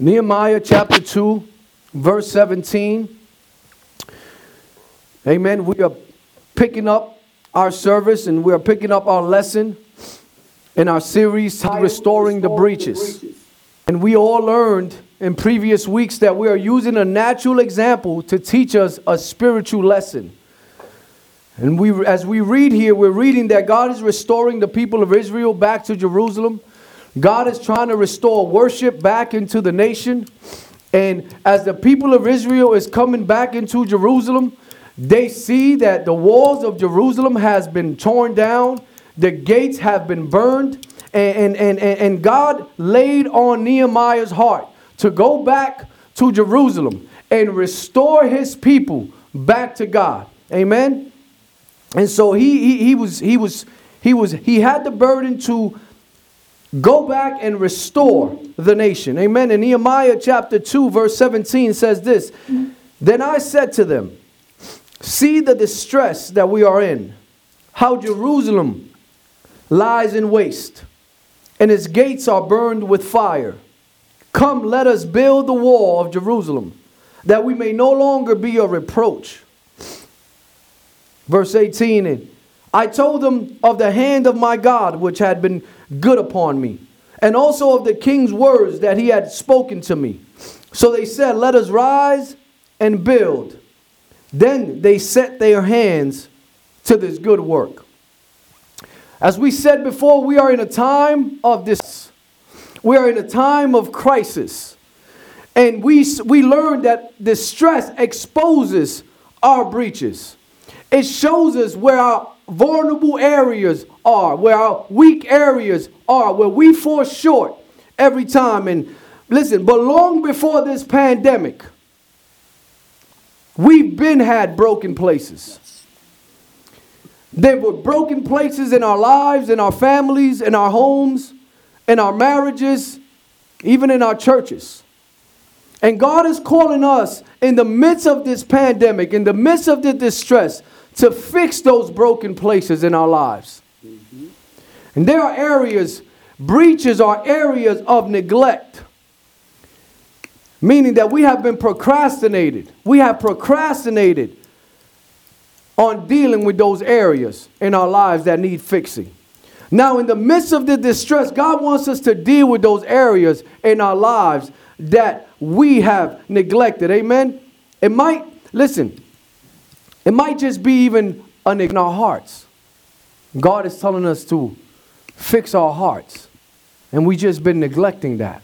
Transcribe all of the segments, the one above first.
Nehemiah chapter 2, verse 17. Amen. We are picking up our service and we are picking up our lesson in our series, Restoring the Breaches. And we all learned in previous weeks that we are using a natural example to teach us a spiritual lesson. And we, as we read here, we're reading that God is restoring the people of Israel back to Jerusalem. God is trying to restore worship back into the nation. And as the people of Israel is coming back into Jerusalem, they see that the walls of Jerusalem has been torn down, the gates have been burned, and, and, and, and God laid on Nehemiah's heart to go back to Jerusalem and restore his people back to God. Amen. And so he, he, he was he was he was he had the burden to Go back and restore the nation. Amen. In Nehemiah chapter 2, verse 17 says this Then I said to them, See the distress that we are in, how Jerusalem lies in waste, and its gates are burned with fire. Come, let us build the wall of Jerusalem, that we may no longer be a reproach. Verse 18 I told them of the hand of my God, which had been good upon me, and also of the king's words that he had spoken to me. So they said, Let us rise and build. Then they set their hands to this good work. As we said before, we are in a time of this, we are in a time of crisis. And we, we learned that distress exposes our breaches. It shows us where our vulnerable areas are, where our weak areas are, where we fall short every time. And listen, but long before this pandemic, we've been had broken places. There were broken places in our lives, in our families, in our homes, in our marriages, even in our churches. And God is calling us in the midst of this pandemic, in the midst of the distress, to fix those broken places in our lives. Mm-hmm. And there are areas, breaches are areas of neglect. Meaning that we have been procrastinated. We have procrastinated on dealing with those areas in our lives that need fixing. Now, in the midst of the distress, God wants us to deal with those areas in our lives that we have neglected. Amen. It might, listen, it might just be even in our hearts. God is telling us to fix our hearts, and we just been neglecting that.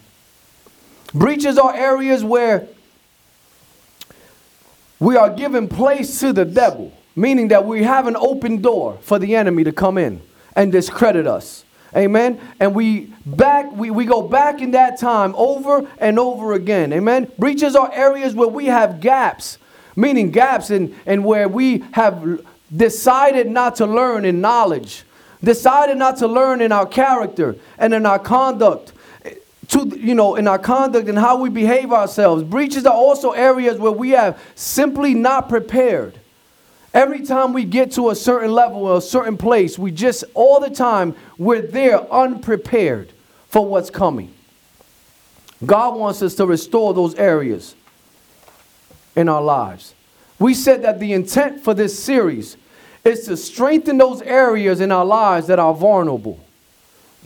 Breaches are areas where we are giving place to the devil, meaning that we have an open door for the enemy to come in and discredit us. Amen. And we back, we, we go back in that time over and over again. Amen. Breaches are areas where we have gaps meaning gaps in, in where we have decided not to learn in knowledge, decided not to learn in our character and in our conduct. Eh, to, you know, in our conduct and how we behave ourselves. Breaches are also areas where we have simply not prepared. Every time we get to a certain level or a certain place, we just, all the time, we're there unprepared for what's coming. God wants us to restore those areas in our lives. We said that the intent for this series is to strengthen those areas in our lives that are vulnerable.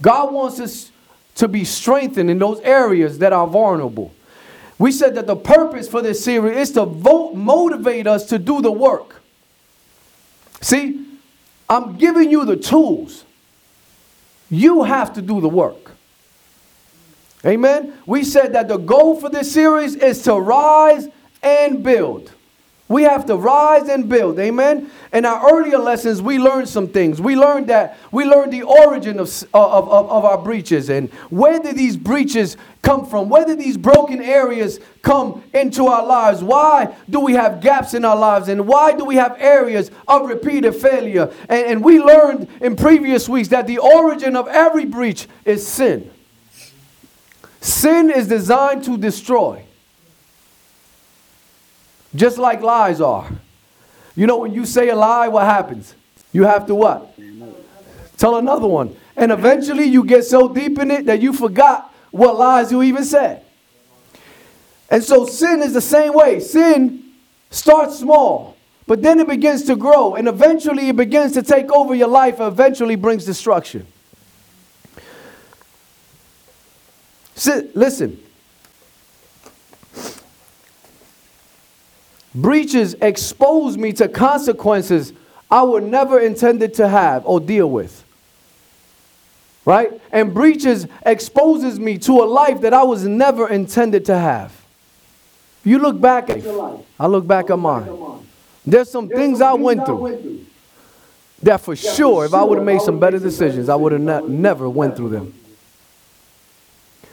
God wants us to be strengthened in those areas that are vulnerable. We said that the purpose for this series is to vote, motivate us to do the work. See, I'm giving you the tools. You have to do the work. Amen. We said that the goal for this series is to rise and build. We have to rise and build. Amen. In our earlier lessons, we learned some things. We learned that we learned the origin of, uh, of, of, of, our breaches and where did these breaches come from? Where did these broken areas come into our lives? Why do we have gaps in our lives? And why do we have areas of repeated failure? And, and we learned in previous weeks that the origin of every breach is sin. Sin is designed to destroy. Just like lies are. You know, when you say a lie, what happens? You have to what? Tell another one. And eventually you get so deep in it that you forgot what lies you even said. And so sin is the same way. Sin starts small, but then it begins to grow, and eventually it begins to take over your life, and eventually brings destruction. Sit, listen. Breaches expose me to consequences I were never intended to have or deal with. Right? And breaches exposes me to a life that I was never intended to have. You look back at your life. I look back at mine. There's some things I went through that for sure, if I would have made some better decisions, I would have ne- never went through them.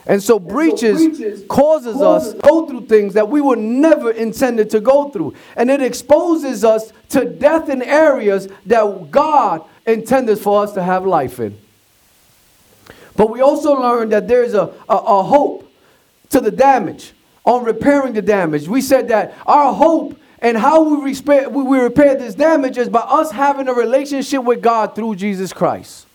And so breaches, so breaches causes us to go through things that we were never intended to go through. And it exposes us to death in areas that God intended for us to have life in. But we also learned that there's a, a, a hope to the damage, on repairing the damage. We said that our hope and how we repair, we repair this damage is by us having a relationship with God through Jesus Christ.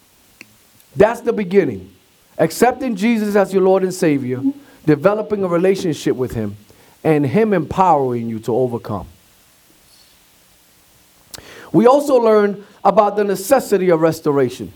That's the beginning accepting Jesus as your Lord and Savior, developing a relationship with Him, and Him empowering you to overcome. We also learned about the necessity of restoration.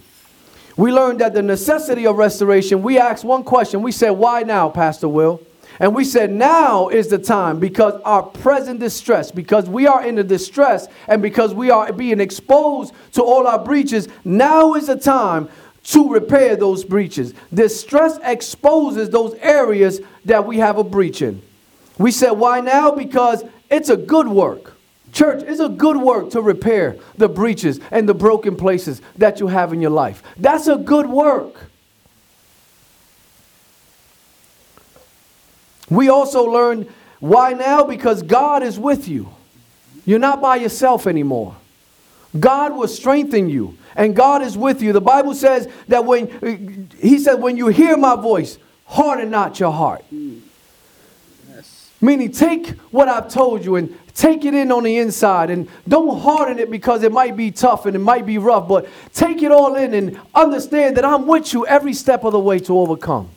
We learned that the necessity of restoration, we asked one question. We said, Why now, Pastor Will? And we said, Now is the time because our present distress, because we are in the distress and because we are being exposed to all our breaches, now is the time to repair those breaches. Distress exposes those areas that we have a breach in. We said, why now? Because it's a good work. Church, it's a good work to repair the breaches and the broken places that you have in your life. That's a good work. We also learned why now? Because God is with you. You're not by yourself anymore. God will strengthen you and God is with you. The Bible says that when he said, when you hear my voice, harden not your heart. Yes. Meaning, take what I've told you and take it in on the inside and don't harden it because it might be tough and it might be rough, but take it all in and understand that I'm with you every step of the way to overcome.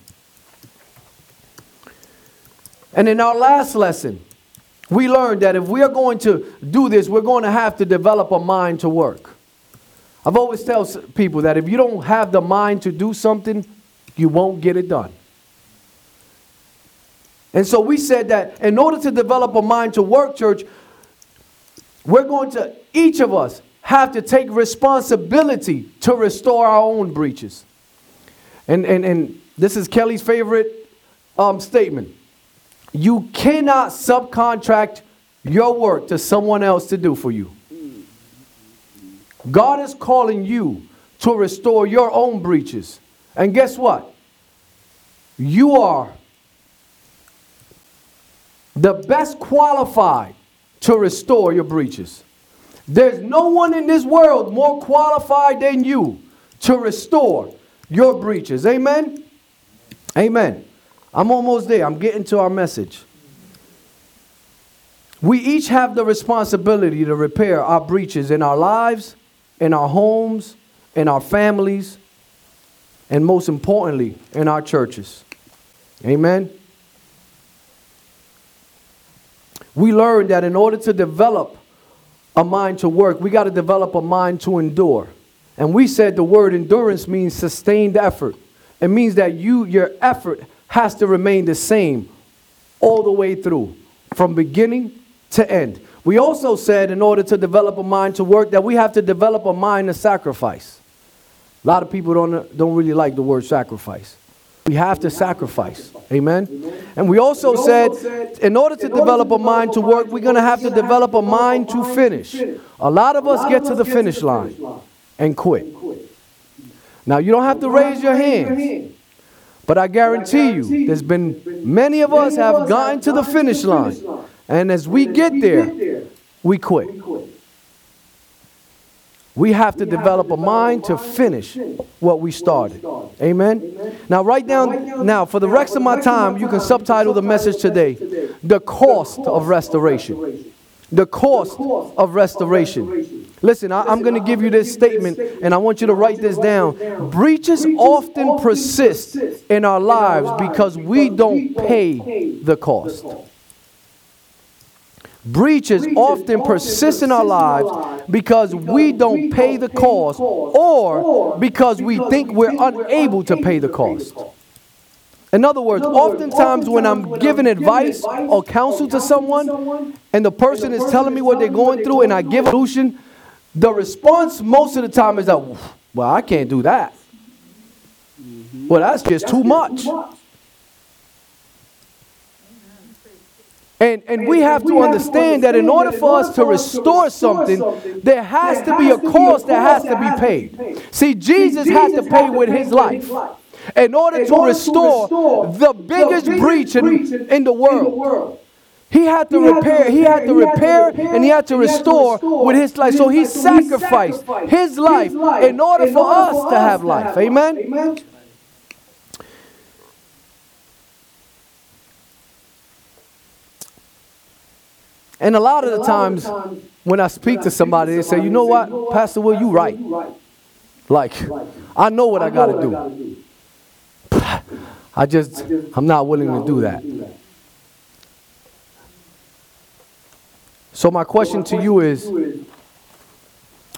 And in our last lesson, we learned that if we are going to do this, we're going to have to develop a mind to work. I've always tell people that if you don't have the mind to do something, you won't get it done. And so we said that in order to develop a mind to work, church, we're going to, each of us, have to take responsibility to restore our own breaches. And, and, and this is Kelly's favorite um, statement. You cannot subcontract your work to someone else to do for you. God is calling you to restore your own breaches. And guess what? You are the best qualified to restore your breaches. There's no one in this world more qualified than you to restore your breaches. Amen? Amen. I'm almost there. I'm getting to our message. We each have the responsibility to repair our breaches in our lives in our homes, in our families, and most importantly, in our churches. Amen. We learned that in order to develop a mind to work, we got to develop a mind to endure. And we said the word endurance means sustained effort. It means that you your effort has to remain the same all the way through, from beginning to end. We also said, in order to develop a mind to work, that we have to develop a mind to sacrifice. A lot of people don't, don't really like the word sacrifice. We have to sacrifice. Amen. And we also said, in order to develop a mind to work, we're going to have to develop a mind to finish. A lot of us get to the finish line and quit. Now, you don't have to raise your hands. But I guarantee you, there's been many of us have gotten to the finish line. And as we get there, we quit. We have to develop a mind to finish what we started. Amen. Now, write down now for the rest of my time, you can subtitle the message today The Cost of Restoration. The cost of restoration. Listen, I, am going to give you this statement and I want you to write this down. Breaches often persist in our lives because we don't pay the cost. Breaches often persist in our lives because we don't pay the cost or because we think we're unable to pay the cost. In other words, oftentimes when I'm giving advice or counsel to someone and the person is telling me what they're going through and I give a solution, the response most of the time is that, well, I can't do that. Mm-hmm. Well, that's just too much. And, and we have to understand that in order for us to restore something, there has to be a cost that has to be paid. See, Jesus had to pay with his life in order to restore the biggest breach in, in the world. He had to repair, he had to repair and he had to restore with his life. So he sacrificed his life in order for us to have life. Amen. And a lot of the times when I speak to somebody, they say, you know what, Pastor Will, you right. Like, I know what I got to do. I just, I'm not willing to do that. So my question to you is,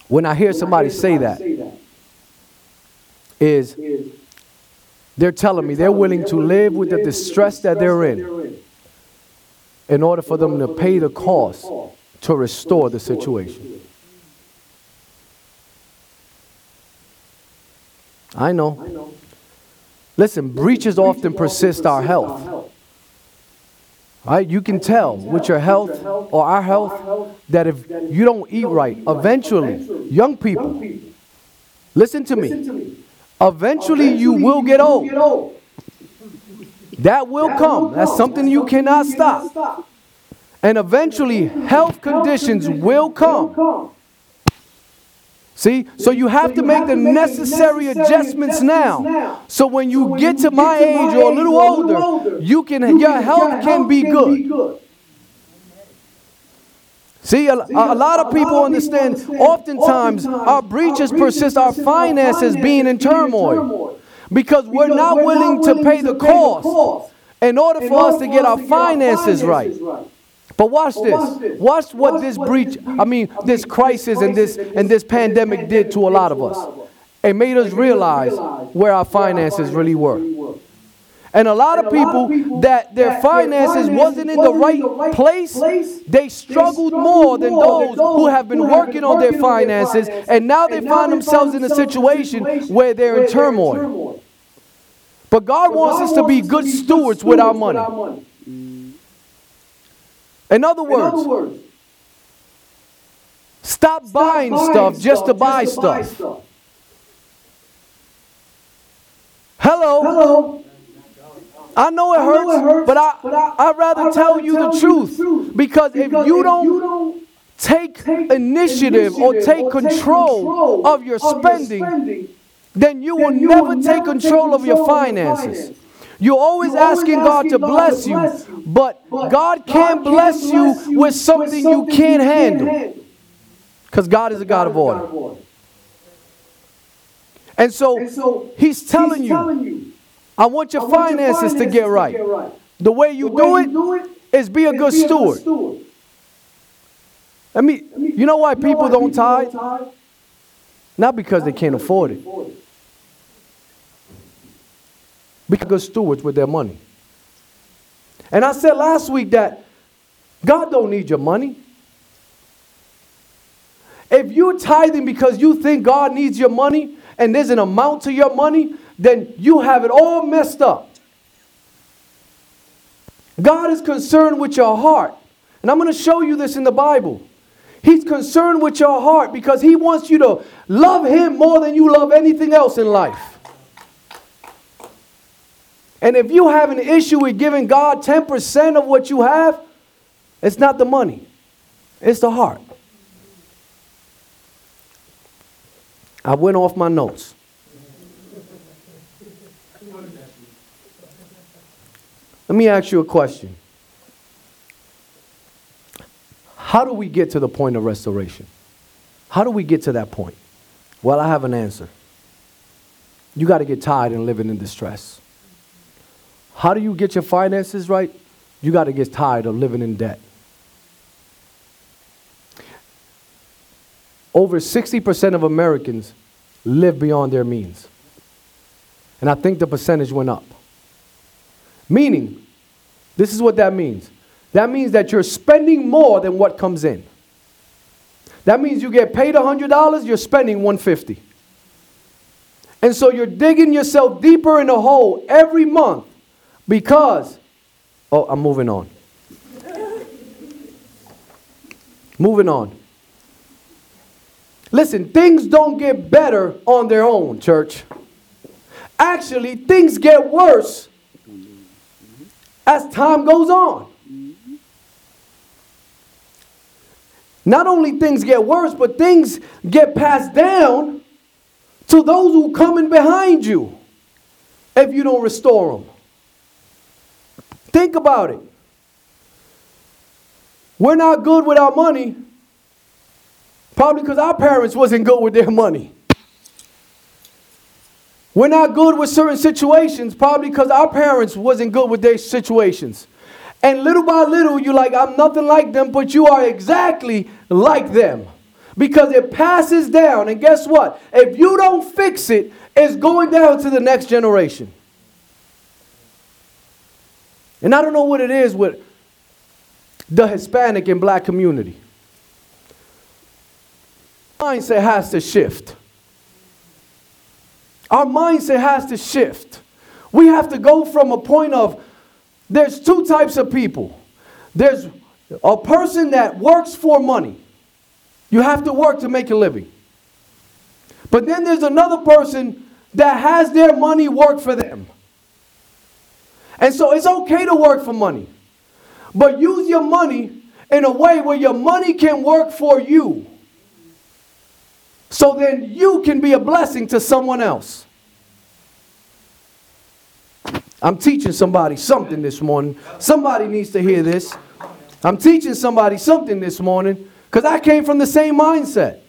when I hear somebody say that, is they're telling me they're willing to live with the distress that they're in in order for them to pay the cost to restore the situation. I know. Listen, breaches often persist our health. Right? You can tell with your health or our health that if you don't eat right, eventually, young people, listen to me, eventually you will get old. That will come. That's something you cannot stop. And eventually, health conditions will come. See? So you have to make the necessary adjustments now. So when you get to my age or a little older, you can your health can be good. See, a, a, lot of people understand oftentimes our breaches persist, our finances being in turmoil because we're not willing to pay the cost in order for us to get our finances right. But watch this. Watch what this breach, I mean, this crisis and this and this pandemic did to a lot of us. It made us realize where our finances really were. And a lot of people that their finances wasn't in the right place, they struggled more than those who have been working on their finances and now they find themselves in a situation where they're in turmoil. But God wants us to be good stewards with our money. In other words, stop buying stuff just to buy stuff. Hello. Hello. I know it hurts, but I, I'd rather tell you the truth. Because if you don't take initiative or take control of your spending, then you will never take control of your finances. You're always asking God to bless you, but God can't bless you with something you can't handle. Because God is a God of order. And so He's telling you, I want your finances to get right. The way you do it is be a good steward. I mean, you know why people don't tithe? Not because they can't afford it. Be good stewards with their money. And I said last week that God don't need your money. If you're tithing because you think God needs your money and there's an amount to your money, then you have it all messed up. God is concerned with your heart. And I'm going to show you this in the Bible. He's concerned with your heart because he wants you to love him more than you love anything else in life. And if you have an issue with giving God 10% of what you have, it's not the money, it's the heart. I went off my notes. Let me ask you a question. How do we get to the point of restoration? How do we get to that point? Well, I have an answer. You got to get tired and living in distress. How do you get your finances right? You got to get tired of living in debt. over 60% of Americans live beyond their means. And I think the percentage went up. Meaning, this is what that means. That means that you're spending more than what comes in. That means you get paid $100, you're spending 150. And so you're digging yourself deeper in a hole every month because Oh, I'm moving on. moving on. Listen, things don't get better on their own, church. Actually, things get worse as time goes on. Not only things get worse, but things get passed down to those who come in behind you if you don't restore them. Think about it. We're not good with our money, probably because our parents wasn't good with their money. We're not good with certain situations, probably because our parents wasn't good with their situations. And little by little, you're like, I'm nothing like them, but you are exactly like them. Because it passes down. And guess what? If you don't fix it, it's going down to the next generation. And I don't know what it is with the Hispanic and black community. Mindset has to shift. Our mindset has to shift. We have to go from a point of there's two types of people. There's a person that works for money. You have to work to make a living. But then there's another person that has their money work for them. And so it's okay to work for money. But use your money in a way where your money can work for you. So then you can be a blessing to someone else. I'm teaching somebody something this morning. Somebody needs to hear this. I'm teaching somebody something this morning because I came from the same mindset.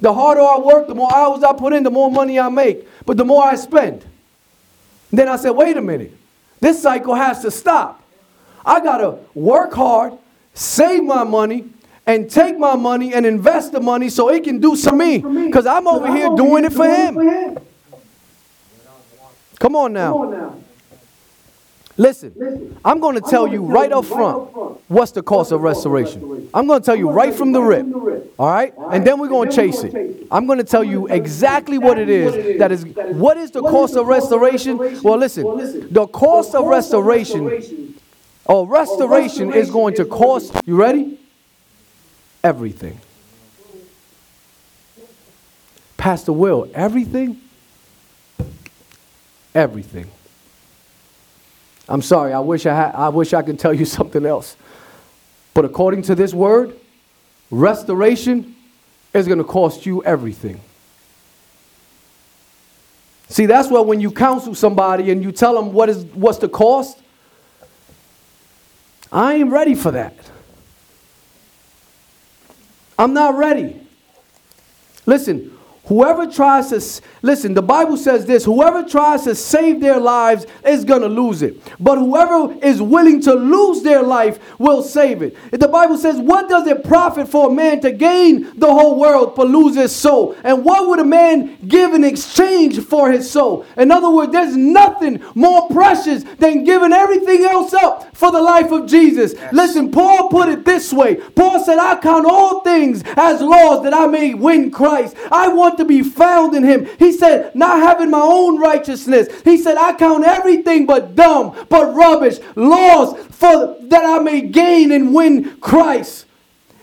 The harder I work, the more hours I put in, the more money I make, but the more I spend. Then I said, wait a minute. This cycle has to stop. I got to work hard, save my money, and take my money and invest the money so it can do some me. Because I'm over here doing it for him. Come on now. Listen, I'm going to tell you right up front what's the cost of restoration. I'm going to tell you right from the rip. All right? And then we're going to chase it. I'm going to tell you exactly what it is. That is, what is the cost of restoration? Well, listen, the cost of restoration, or oh, restoration is oh, going to cost, you ready? Everything. Pastor Will, everything? Everything. I'm sorry, I wish I, had, I wish I could tell you something else. But according to this word, restoration is going to cost you everything. See, that's why when you counsel somebody and you tell them what is what's the cost, I ain't ready for that. I'm not ready. Listen, Whoever tries to, listen, the Bible says this whoever tries to save their lives is going to lose it. But whoever is willing to lose their life will save it. The Bible says, What does it profit for a man to gain the whole world but lose his soul? And what would a man give in exchange for his soul? In other words, there's nothing more precious than giving everything else up for the life of Jesus. Yes. Listen, Paul put it this way Paul said, I count all things as laws that I may win Christ. I want to be found in him. He said, not having my own righteousness. He said, I count everything but dumb, but rubbish, lost for that I may gain and win Christ.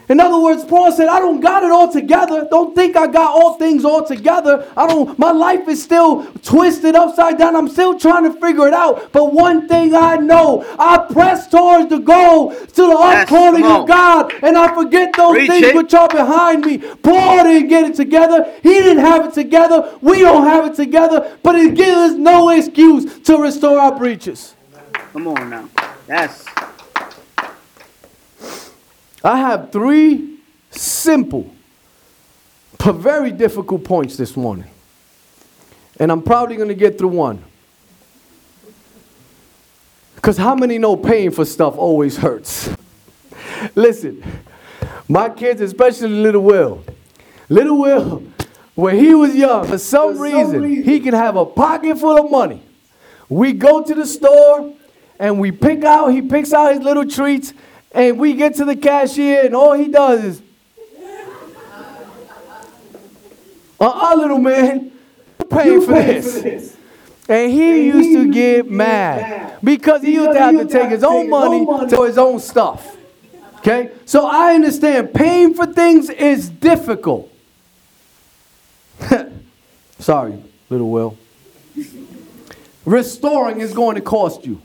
In other words, Paul said, I don't got it all together. Don't think I got all things all together. I don't, my life is still twisted upside down. I'm still trying to figure it out. But one thing I know, I press towards the goal to the yes, upcalling of God. And I forget those Reach things it. which are behind me. Paul didn't get it together. He didn't have it together. We don't have it together. But it gives us no excuse to restore our breaches. Come on now. Yes. I have three simple but very difficult points this morning. And I'm probably going to get through one. Because how many know paying for stuff always hurts? Listen, my kids, especially little Will, Little Will, when he was young, for some, reason, he can have a pocket full of money. We go to the store and we pick out, he picks out his little treats, and we get to the cashier, and all he does is, uh-uh, little man, paying for this. And he used to get mad because he used to have to take his own money to his own stuff. Okay? So I understand paying for things is difficult. Sorry, little Will. Restoring is going to cost you.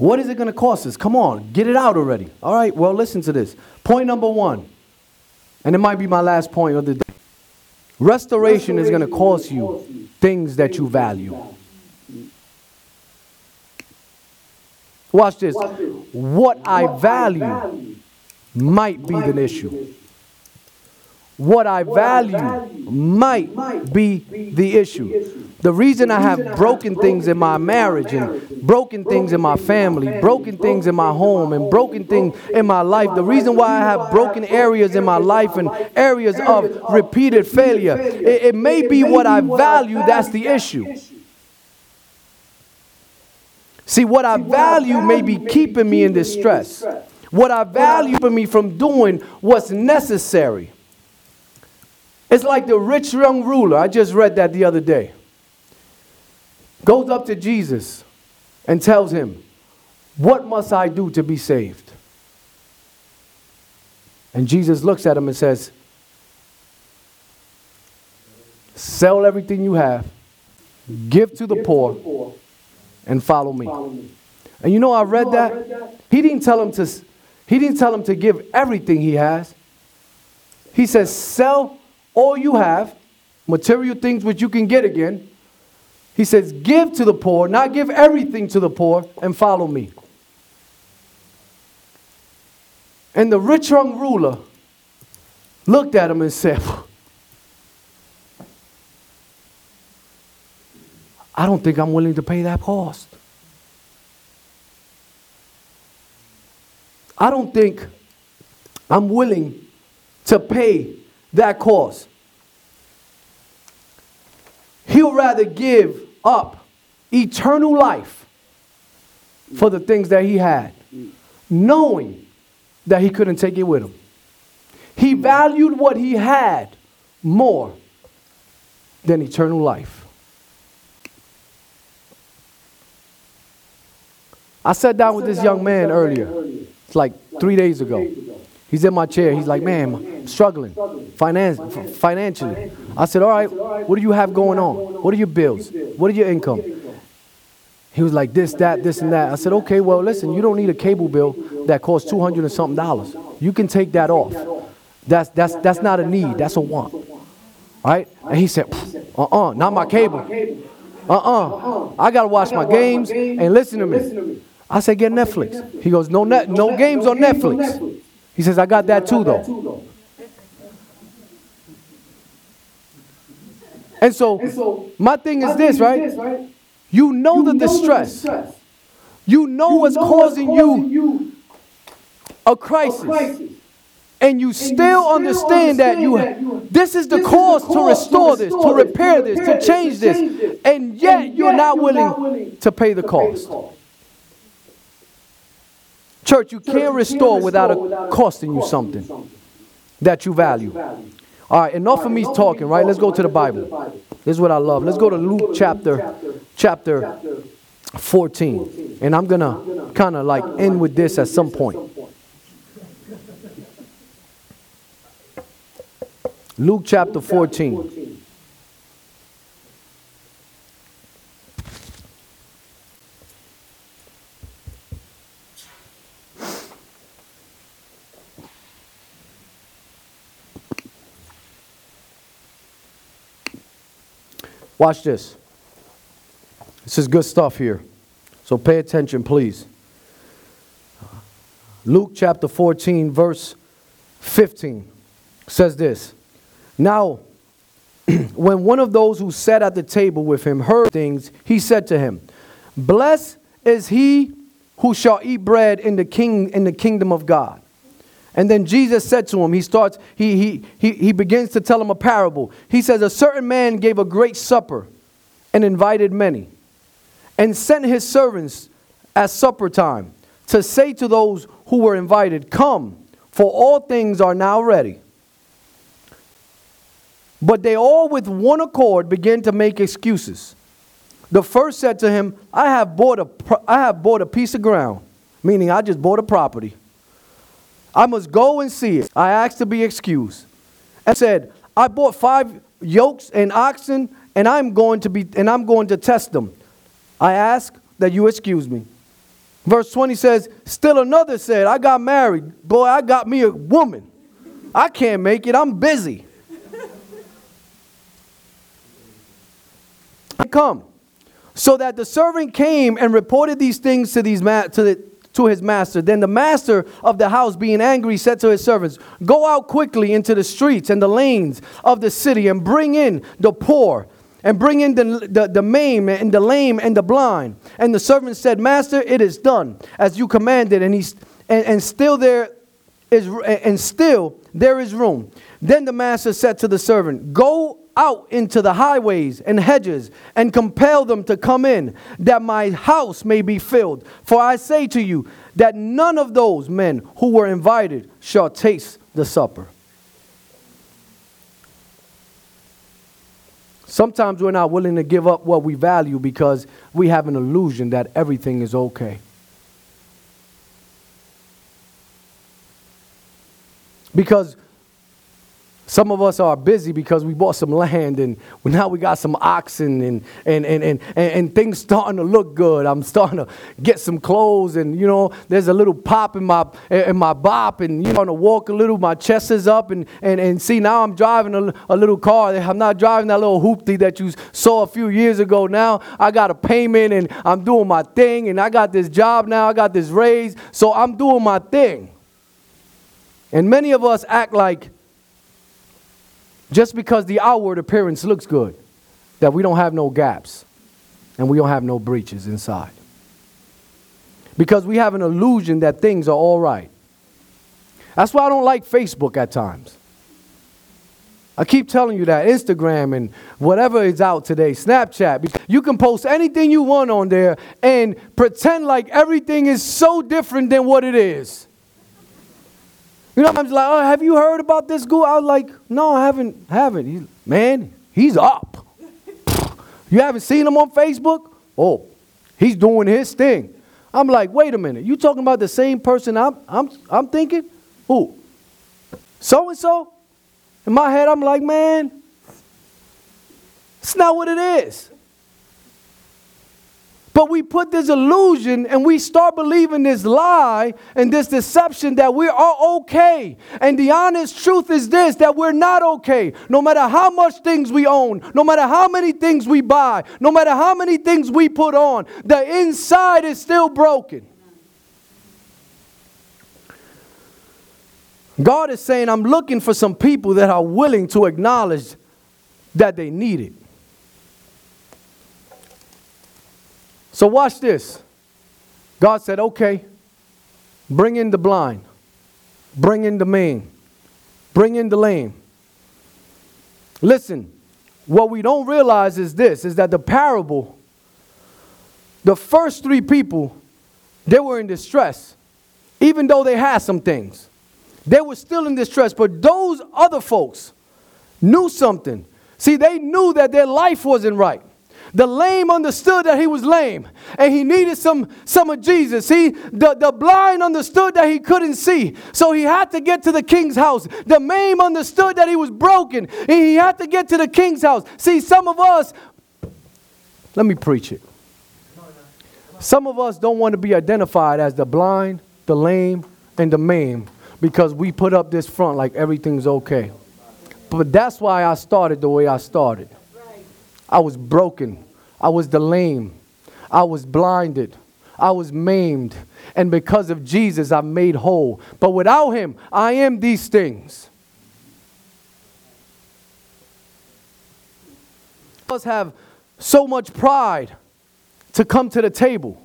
What is it going to cost us? Come on, get it out already. All right, well, listen to this. Point number one, and it might be my last point of the day. Restoration, Restoration is going to cost you things that you value. Watch this. What I value might be the issue. What I value might be the issue. The reason I have broken things in my marriage and broken things in my family, broken things in my home, and broken things in my life, the reason why I have broken areas in my life and areas of repeated failure, it, it may be what I value that's the issue. See, what I value may be keeping me in distress. What I value for me from doing what's necessary. It's like the rich young ruler. I just read that the other day. Goes up to Jesus and tells him, What must I do to be saved? And Jesus looks at him and says, Sell everything you have, give to the poor, and follow me. And you know I read that? He didn't tell him to he didn't tell him to give everything he has. He says sell all you have, material things which you can get again. He says give to the poor, not give everything to the poor and follow me. And the rich young ruler looked at him and said, I don't think I'm willing to pay that cost. I don't think I'm willing to pay that cost. He'll rather give up eternal life for the things that he had, knowing that he couldn't take it with him. He valued what he had more than eternal life. I sat down with this young man earlier. It's like three days ago. He's in my chair. He's like, man, struggling finance, financially. I said, all right, what do you have going on? What are your bills? What are your income? He was like, this, that, this, and that. I said, okay, well, listen, you don't need a cable bill that costs 200 and something dollars. You can take that off. That's, that's, that's not a need, that's a want. Right? And he said, uh uh-uh, uh, not my cable. Uh uh-uh. uh. I got to watch my games and listen to me. I said, get Netflix. He goes, no, net, no games on Netflix. He says, I got that too, though. And so, my thing is this, right? You know the distress. You know what's causing you a crisis. And you still understand that you this is the cause to restore this, to repair this, to change this. And yet you're not willing to pay the cost. Church, you can't restore without it costing you something that you value. All right, enough of me talking, right? Let's go to the Bible. This is what I love. Let's go to Luke chapter chapter 14. And I'm going to kind of like end with this at some point. Luke chapter 14. Watch this. This is good stuff here. So pay attention, please. Luke chapter 14, verse 15 says this Now, when one of those who sat at the table with him heard things, he said to him, Blessed is he who shall eat bread in the, king, in the kingdom of God. And then Jesus said to him, he starts, he, he, he, he begins to tell him a parable. He says, A certain man gave a great supper and invited many, and sent his servants at supper time to say to those who were invited, Come, for all things are now ready. But they all with one accord began to make excuses. The first said to him, I have bought a, I have bought a piece of ground, meaning I just bought a property. I must go and see it. I asked to be excused. And said, I bought five yokes and oxen, and I'm going to be and I'm going to test them. I ask that you excuse me. Verse 20 says, Still another said, I got married. Boy, I got me a woman. I can't make it. I'm busy. Come. So that the servant came and reported these things to, these ma- to, the, to his master. Then the master of the house, being angry, said to his servants, Go out quickly into the streets and the lanes of the city and bring in the poor and bring in the, the, the maimed and the lame and the blind. And the servant said, Master, it is done as you commanded. And, he, and, and still there is and still there is room. Then the master said to the servant, Go out into the highways and hedges and compel them to come in, that my house may be filled. For I say to you that none of those men who were invited shall taste the supper. Sometimes we're not willing to give up what we value because we have an illusion that everything is okay. Because some of us are busy because we bought some land and now we got some oxen and, and, and, and, and, things starting to look good. I'm starting to get some clothes and, you know, there's a little pop in my, in my bop and, you know, to walk a little, my chest is up and, and, and see, now I'm driving a, a little car. I'm not driving that little hoopty that you saw a few years ago. Now I got a payment and I'm doing my thing and I got this job now. I got this raise. So I'm doing my thing. And many of us act like just because the outward appearance looks good, that we don't have no gaps and we don't have no breaches inside. Because we have an illusion that things are all right. That's why I don't like Facebook at times. I keep telling you that Instagram and whatever is out today, Snapchat, you can post anything you want on there and pretend like everything is so different than what it is. You know, I'm like, oh, have you heard about this guy? I was like, no, I haven't, haven't. He, man, he's up. you haven't seen him on Facebook? Oh, he's doing his thing. I'm like, wait a minute, you talking about the same person I'm, I'm, I'm thinking? Who? So and so? In my head, I'm like, man, it's not what it is. But we put this illusion and we start believing this lie and this deception that we are okay. And the honest truth is this that we're not okay. No matter how much things we own, no matter how many things we buy, no matter how many things we put on, the inside is still broken. God is saying, I'm looking for some people that are willing to acknowledge that they need it. So, watch this. God said, okay, bring in the blind, bring in the maimed, bring in the lame. Listen, what we don't realize is this is that the parable, the first three people, they were in distress, even though they had some things. They were still in distress, but those other folks knew something. See, they knew that their life wasn't right. The lame understood that he was lame and he needed some, some of Jesus. He, the, the blind understood that he couldn't see, so he had to get to the king's house. The maimed understood that he was broken he had to get to the king's house. See, some of us, let me preach it. Some of us don't want to be identified as the blind, the lame, and the maimed because we put up this front like everything's okay. But that's why I started the way I started. I was broken. I was the lame. I was blinded. I was maimed. And because of Jesus, I'm made whole. But without him, I am these things. Us have so much pride to come to the table.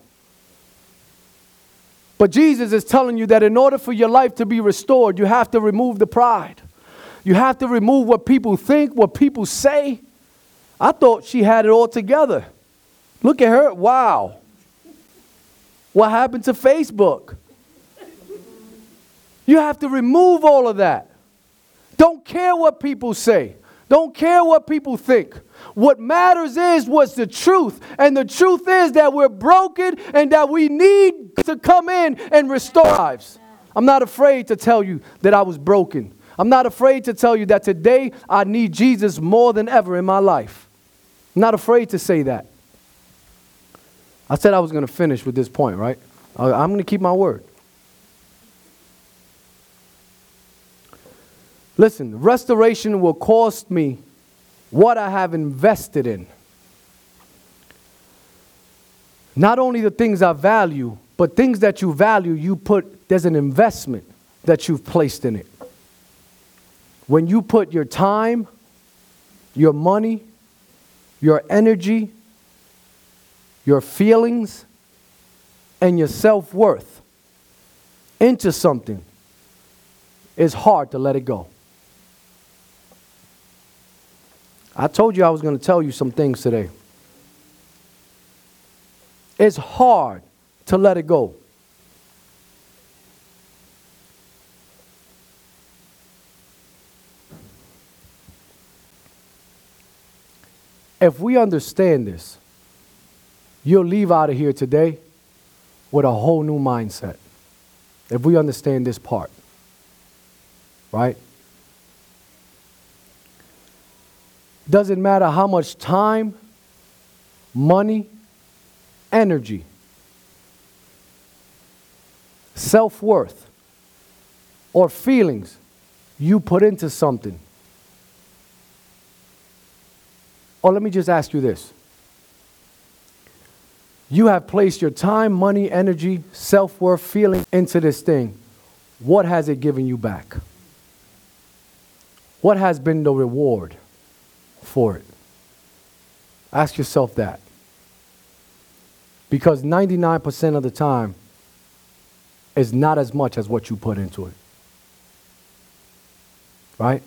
But Jesus is telling you that in order for your life to be restored, you have to remove the pride. You have to remove what people think, what people say. I thought she had it all together. Look at her. Wow. What happened to Facebook? You have to remove all of that. Don't care what people say. Don't care what people think. What matters is what's the truth. And the truth is that we're broken and that we need to come in and restore lives. I'm not afraid to tell you that I was broken. I'm not afraid to tell you that today I need Jesus more than ever in my life. I'm not afraid to say that. I said I was going to finish with this point, right? I'm going to keep my word. Listen, restoration will cost me what I have invested in. Not only the things I value, but things that you value, you put, there's an investment that you've placed in it. When you put your time, your money, your energy, your feelings, and your self worth into something, it's hard to let it go. I told you I was going to tell you some things today. It's hard to let it go. If we understand this, you'll leave out of here today with a whole new mindset. If we understand this part, right? Doesn't matter how much time, money, energy, self worth, or feelings you put into something. Or let me just ask you this. You have placed your time, money, energy, self worth, feeling into this thing. What has it given you back? What has been the reward? for it? Ask yourself that. Because 99% of the time is not as much as what you put into it. Right?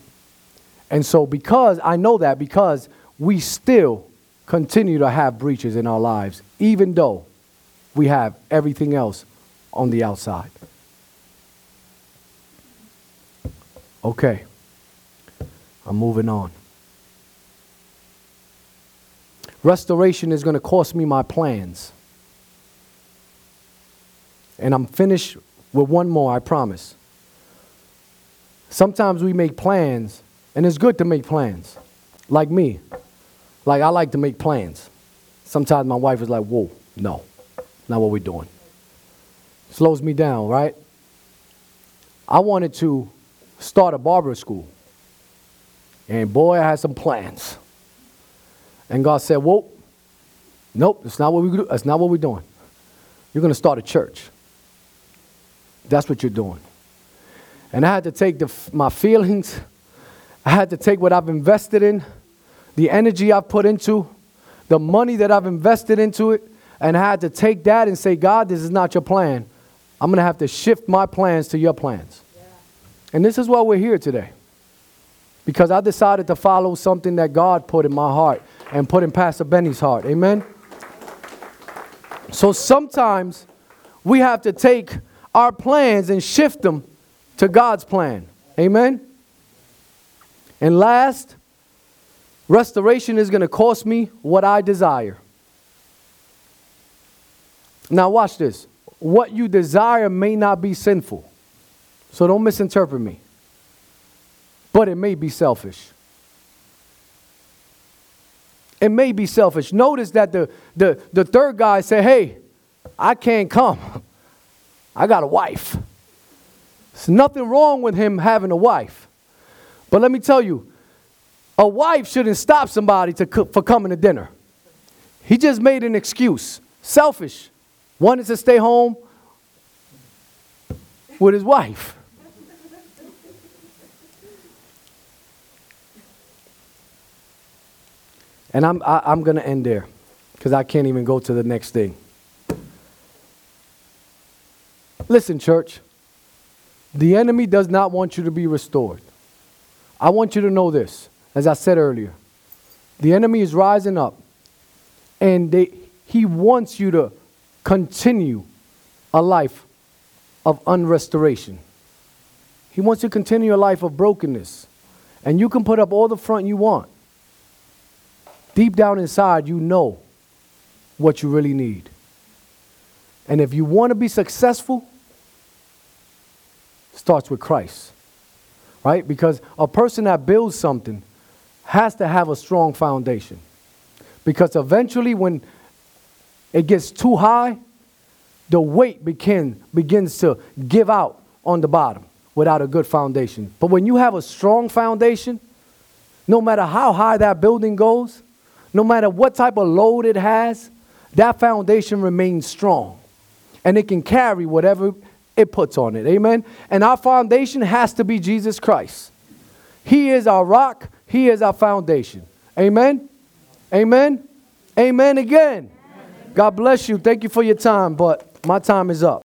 And so, because I know that, because we still continue to have breaches in our lives, even though we have everything else on the outside. Okay, I'm moving on. Restoration is going to cost me my plans. And I'm finished with one more, I promise. Sometimes we make plans, and it's good to make plans. Like me. Like I like to make plans. Sometimes my wife is like, whoa, no, not what we're doing. Slows me down, right? I wanted to start a barber school. And boy, I had some plans. And God said, Whoa, nope, that's not what we do. That's not what we're doing. You're going to start a church. That's what you're doing. And I had to take the, my feelings, I had to take what I've invested in, the energy I've put into, the money that I've invested into it, and I had to take that and say, God, this is not your plan. I'm going to have to shift my plans to your plans. Yeah. And this is why we're here today. Because I decided to follow something that God put in my heart and put in Pastor Benny's heart. Amen? So sometimes we have to take our plans and shift them to God's plan. Amen? And last, restoration is going to cost me what I desire. Now, watch this. What you desire may not be sinful. So don't misinterpret me. But it may be selfish. It may be selfish. Notice that the, the, the third guy said, Hey, I can't come. I got a wife. There's nothing wrong with him having a wife. But let me tell you, a wife shouldn't stop somebody to for coming to dinner. He just made an excuse. Selfish. Wanted to stay home with his wife. And I'm, I, am i am going to end there because I can't even go to the next thing. Listen, church. The enemy does not want you to be restored. I want you to know this, as I said earlier. The enemy is rising up, and they, he wants you to continue a life of unrestoration. He wants you to continue a life of brokenness. And you can put up all the front you want. Deep down inside, you know what you really need. And if you want to be successful, starts with Christ. Right? Because a person that builds something has to have a strong foundation. Because eventually when it gets too high, the weight begin, begins to give out on the bottom without a good foundation. But when you have a strong foundation, no matter how high that building goes, no matter what type of load it has, that foundation remains strong. And it can carry whatever it puts on it. Amen. And our foundation has to be Jesus Christ. He is our rock, He is our foundation. Amen. Amen. Amen again. God bless you. Thank you for your time, but my time is up.